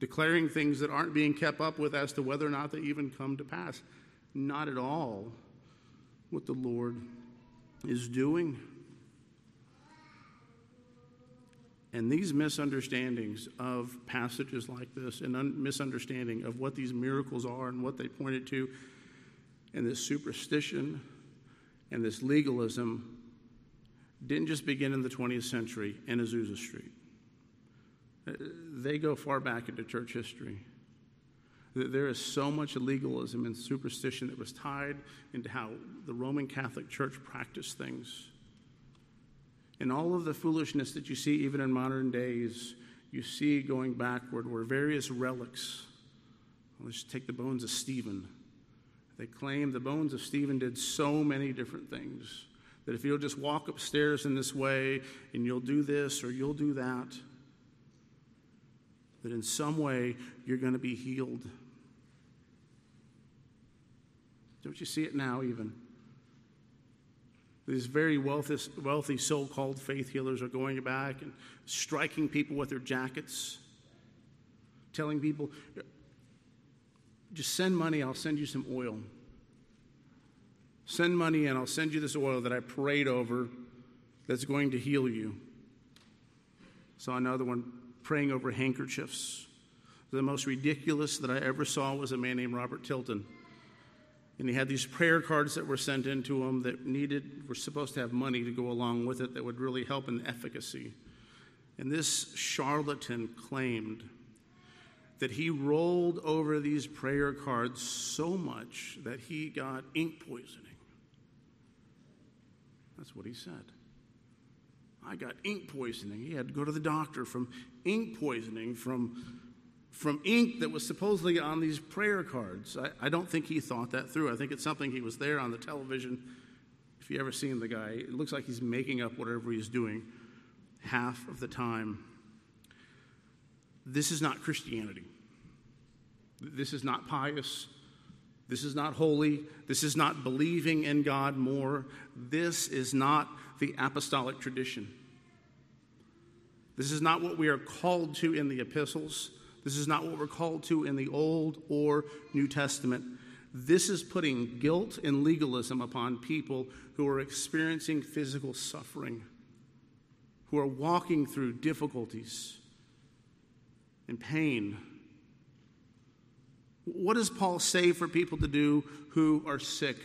Declaring things that aren't being kept up with as to whether or not they even come to pass. Not at all what the Lord is doing. And these misunderstandings of passages like this and un- misunderstanding of what these miracles are and what they pointed to, and this superstition and this legalism didn't just begin in the 20th century in Azusa Street. They go far back into church history. There is so much legalism and superstition that was tied into how the Roman Catholic Church practiced things. And all of the foolishness that you see even in modern days, you see going backward where various relics, let's take the bones of Stephen, they claim the bones of Stephen did so many different things that if you'll just walk upstairs in this way and you'll do this or you'll do that, that in some way you're going to be healed. Don't you see it now, even? These very wealthy, wealthy so called faith healers are going back and striking people with their jackets, telling people, just send money, I'll send you some oil. Send money and I'll send you this oil that I prayed over that's going to heal you. Saw another one praying over handkerchiefs. The most ridiculous that I ever saw was a man named Robert Tilton. And he had these prayer cards that were sent into him that needed, were supposed to have money to go along with it that would really help in efficacy. And this charlatan claimed that he rolled over these prayer cards so much that he got ink poisoning. That's what he said. I got ink poisoning. He had to go to the doctor from ink poisoning, from, from ink that was supposedly on these prayer cards. I, I don't think he thought that through. I think it's something he was there on the television. If you ever seen the guy, it looks like he's making up whatever he's doing half of the time. This is not Christianity. This is not pious. This is not holy. This is not believing in God more. This is not the apostolic tradition. This is not what we are called to in the epistles. This is not what we're called to in the Old or New Testament. This is putting guilt and legalism upon people who are experiencing physical suffering who are walking through difficulties and pain. What does Paul say for people to do who are sick?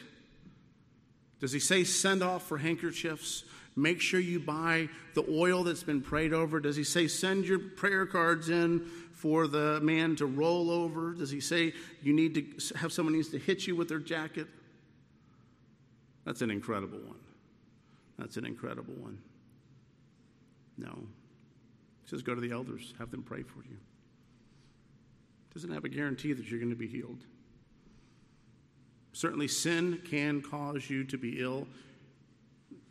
Does he say send off for handkerchiefs? Make sure you buy the oil that's been prayed over? Does he say send your prayer cards in for the man to roll over? Does he say you need to have someone needs to hit you with their jacket? That's an incredible one. That's an incredible one. No. He says, go to the elders, have them pray for you. Doesn't have a guarantee that you're going to be healed. Certainly, sin can cause you to be ill.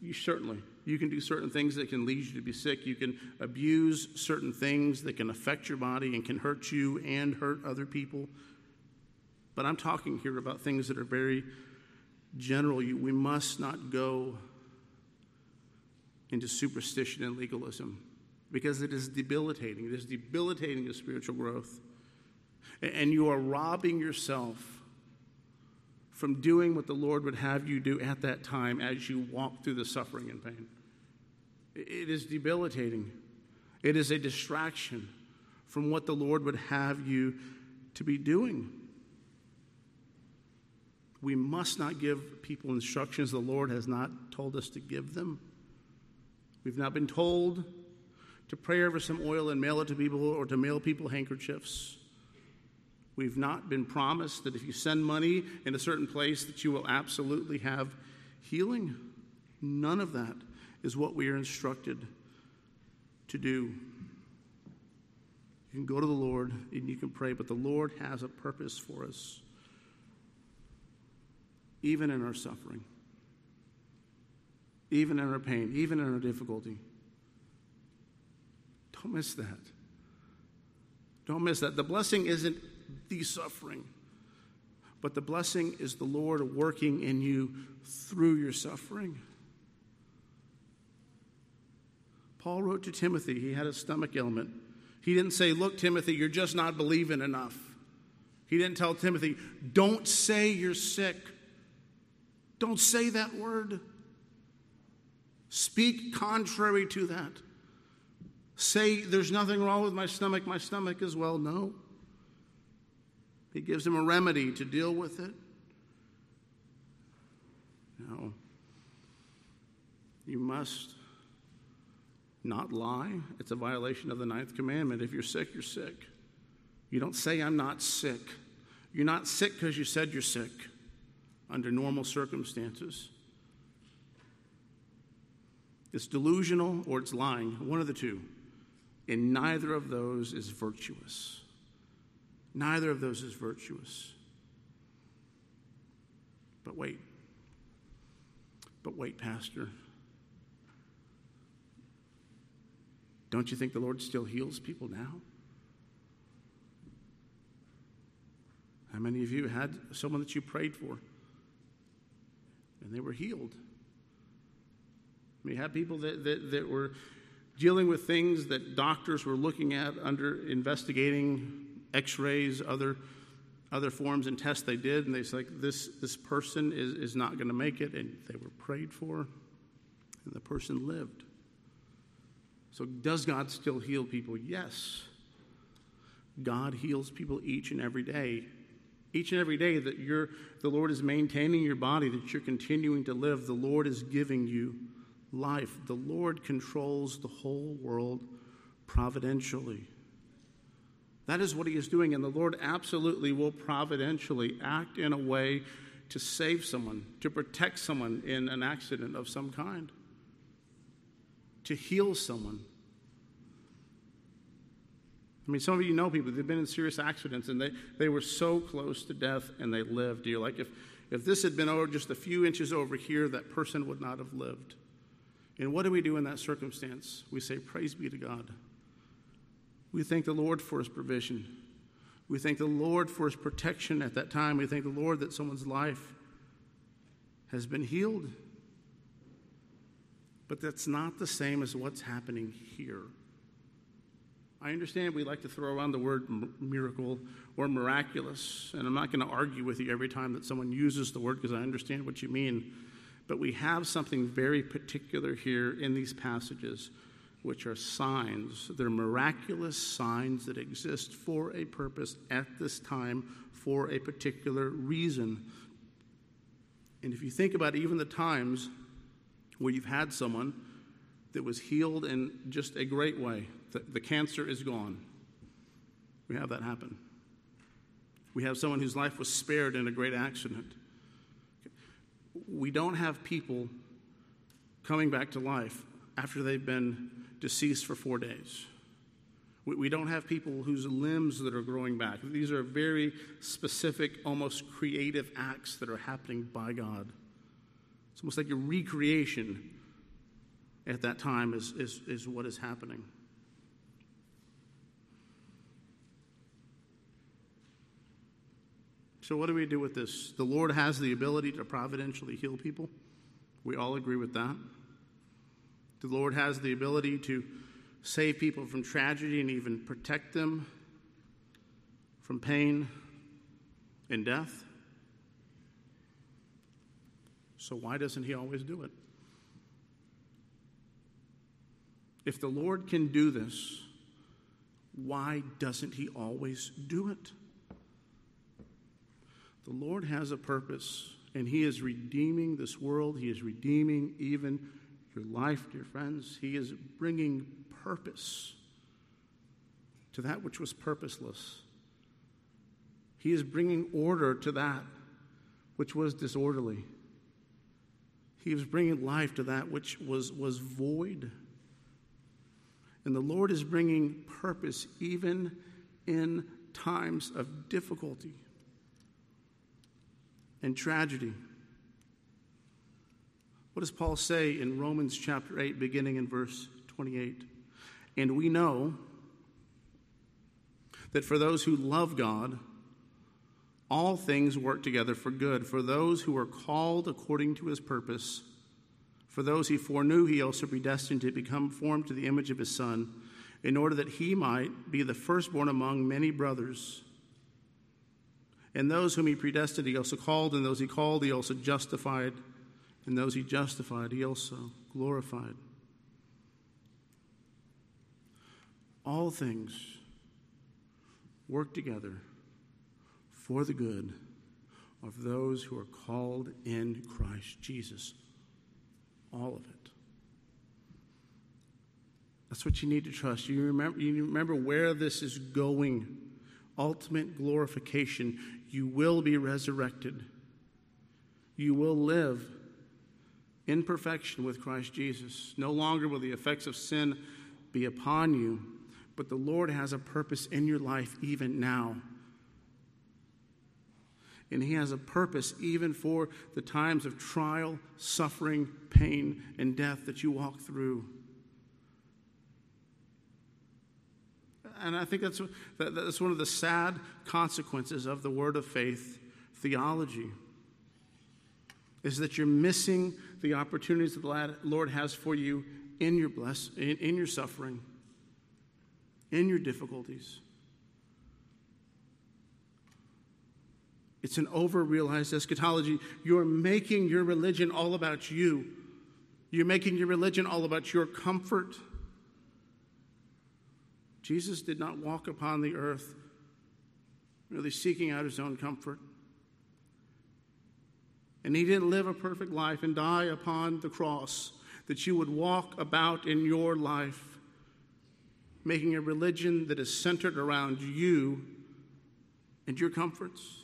You certainly, You can do certain things that can lead you to be sick. You can abuse certain things that can affect your body and can hurt you and hurt other people. But I'm talking here about things that are very general. We must not go into superstition and legalism because it is debilitating. It is debilitating to spiritual growth. And you are robbing yourself from doing what the Lord would have you do at that time as you walk through the suffering and pain. It is debilitating. It is a distraction from what the Lord would have you to be doing. We must not give people instructions the Lord has not told us to give them. We've not been told to pray over some oil and mail it to people or to mail people handkerchiefs. We've not been promised that if you send money in a certain place that you will absolutely have healing. None of that is what we are instructed to do. You can go to the Lord and you can pray, but the Lord has a purpose for us, even in our suffering, even in our pain, even in our difficulty. Don't miss that. Don't miss that. The blessing isn't the suffering, but the blessing is the Lord working in you through your suffering. Paul wrote to Timothy, he had a stomach ailment. He didn't say, Look, Timothy, you're just not believing enough. He didn't tell Timothy, Don't say you're sick. Don't say that word. Speak contrary to that. Say, There's nothing wrong with my stomach. My stomach is well. No. He gives him a remedy to deal with it. No. You must not lie. It's a violation of the ninth commandment. If you're sick, you're sick. You don't say, I'm not sick. You're not sick because you said you're sick under normal circumstances. It's delusional or it's lying, one of the two. And neither of those is virtuous. Neither of those is virtuous. But wait. But wait, Pastor. Don't you think the Lord still heals people now? How many of you had someone that you prayed for and they were healed? We had people that, that, that were dealing with things that doctors were looking at under investigating x rays, other, other forms and tests they did, and they said, like, this, this person is, is not going to make it, and they were prayed for, and the person lived. So, does God still heal people? Yes. God heals people each and every day. Each and every day that you're, the Lord is maintaining your body, that you're continuing to live, the Lord is giving you life. The Lord controls the whole world providentially. That is what He is doing, and the Lord absolutely will providentially act in a way to save someone, to protect someone in an accident of some kind to heal someone. I mean, some of you know people, they've been in serious accidents and they, they were so close to death and they lived. You're like, if, if this had been over just a few inches over here, that person would not have lived. And what do we do in that circumstance? We say, Praise be to God. We thank the Lord for his provision. We thank the Lord for his protection at that time. We thank the Lord that someone's life has been healed. But that's not the same as what's happening here. I understand we like to throw around the word miracle or miraculous, and I'm not going to argue with you every time that someone uses the word because I understand what you mean. But we have something very particular here in these passages, which are signs. They're miraculous signs that exist for a purpose at this time for a particular reason. And if you think about even the times where you've had someone that was healed in just a great way. The, the cancer is gone. We have that happen. We have someone whose life was spared in a great accident. We don't have people coming back to life after they've been deceased for four days. We, we don't have people whose limbs that are growing back. These are very specific, almost creative acts that are happening by God. It's almost like a recreation at that time is, is, is what is happening. So, what do we do with this? The Lord has the ability to providentially heal people. We all agree with that. The Lord has the ability to save people from tragedy and even protect them from pain and death. So, why doesn't He always do it? If the Lord can do this, why doesn't He always do it? The Lord has a purpose, and He is redeeming this world. He is redeeming even your life, dear friends. He is bringing purpose to that which was purposeless. He is bringing order to that which was disorderly. He is bringing life to that which was, was void. And the Lord is bringing purpose even in times of difficulty and tragedy. What does Paul say in Romans chapter 8, beginning in verse 28? And we know that for those who love God, all things work together for good, for those who are called according to his purpose. For those he foreknew, he also predestined to become formed to the image of his Son, in order that he might be the firstborn among many brothers. And those whom he predestined, he also called, and those he called, he also justified, and those he justified, he also glorified. All things work together for the good of those who are called in Christ Jesus. All of it. That's what you need to trust. You remember, you remember where this is going ultimate glorification. You will be resurrected. You will live in perfection with Christ Jesus. No longer will the effects of sin be upon you, but the Lord has a purpose in your life even now. And He has a purpose even for the times of trial, suffering, pain, and death that you walk through. And I think that's, that's one of the sad consequences of the word of faith theology is that you're missing the opportunities that the Lord has for you in your bless, in, in your suffering, in your difficulties. It's an over realized eschatology. You're making your religion all about you. You're making your religion all about your comfort. Jesus did not walk upon the earth really seeking out his own comfort. And he didn't live a perfect life and die upon the cross that you would walk about in your life, making a religion that is centered around you and your comforts.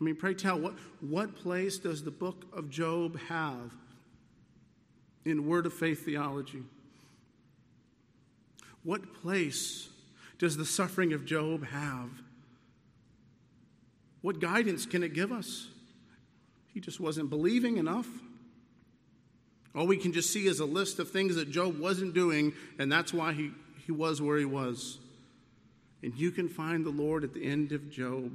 I mean, pray tell, what, what place does the book of Job have in word of faith theology? What place does the suffering of Job have? What guidance can it give us? He just wasn't believing enough. All we can just see is a list of things that Job wasn't doing, and that's why he, he was where he was. And you can find the Lord at the end of Job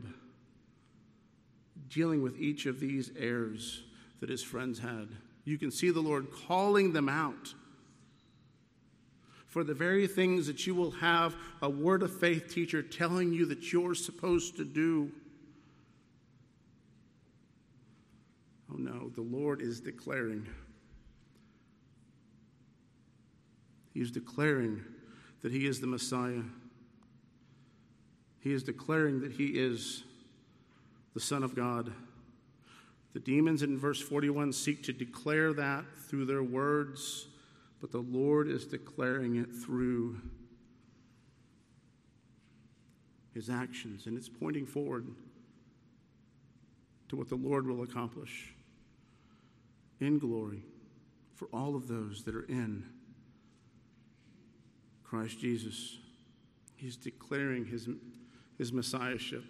dealing with each of these errors that his friends had. You can see the Lord calling them out for the very things that you will have a word of faith teacher telling you that you're supposed to do. Oh no, the Lord is declaring. He is declaring that He is the Messiah. He is declaring that He is the Son of God. The demons in verse 41 seek to declare that through their words but the Lord is declaring it through his actions, and it's pointing forward to what the Lord will accomplish in glory for all of those that are in Christ Jesus. He's declaring his, his messiahship.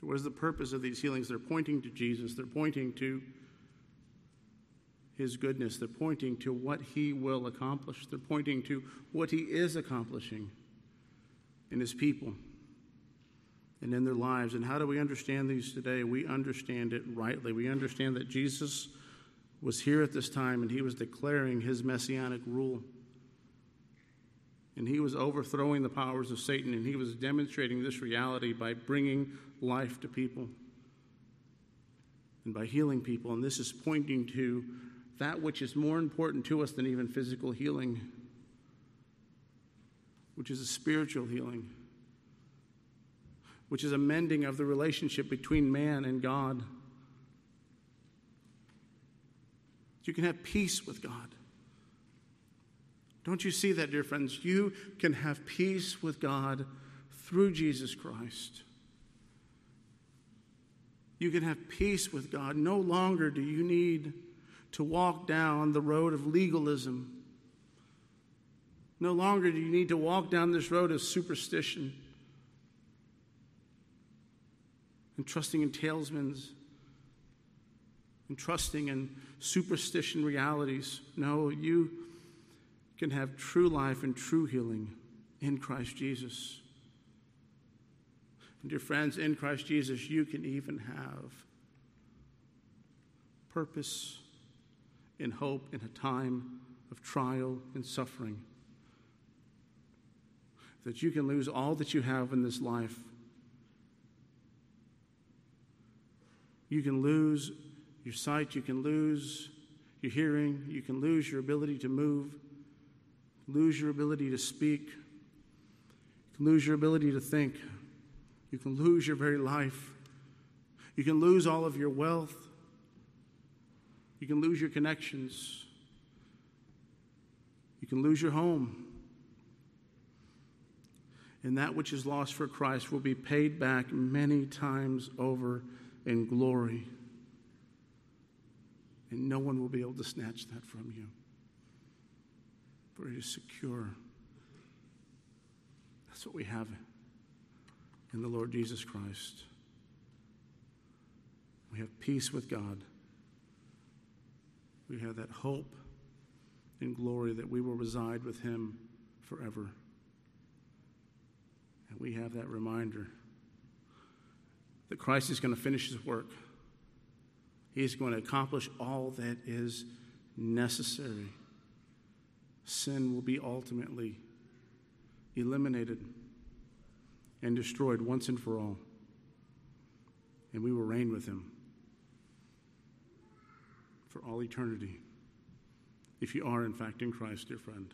So, what is the purpose of these healings? They're pointing to Jesus, they're pointing to his goodness. They're pointing to what he will accomplish. They're pointing to what he is accomplishing in his people and in their lives. And how do we understand these today? We understand it rightly. We understand that Jesus was here at this time and he was declaring his messianic rule. And he was overthrowing the powers of Satan and he was demonstrating this reality by bringing life to people and by healing people. And this is pointing to that which is more important to us than even physical healing, which is a spiritual healing, which is a mending of the relationship between man and God. You can have peace with God. Don't you see that, dear friends? You can have peace with God through Jesus Christ. You can have peace with God. No longer do you need to walk down the road of legalism. No longer do you need to walk down this road of superstition and trusting in talismans and trusting in superstition realities. No, you can have true life and true healing in Christ Jesus. And dear friends, in Christ Jesus, you can even have purpose and hope in a time of trial and suffering. That you can lose all that you have in this life. You can lose your sight, you can lose your hearing, you can lose your ability to move, lose your ability to speak, you can lose your ability to think. You can lose your very life. You can lose all of your wealth. You can lose your connections. You can lose your home. And that which is lost for Christ will be paid back many times over in glory. And no one will be able to snatch that from you. For it is secure. That's what we have in the Lord Jesus Christ. We have peace with God. We have that hope and glory that we will reside with Him forever. And we have that reminder that Christ is going to finish His work. He is going to accomplish all that is necessary. Sin will be ultimately eliminated and destroyed once and for all. And we will reign with him for all eternity. If you are, in fact, in Christ, dear friend.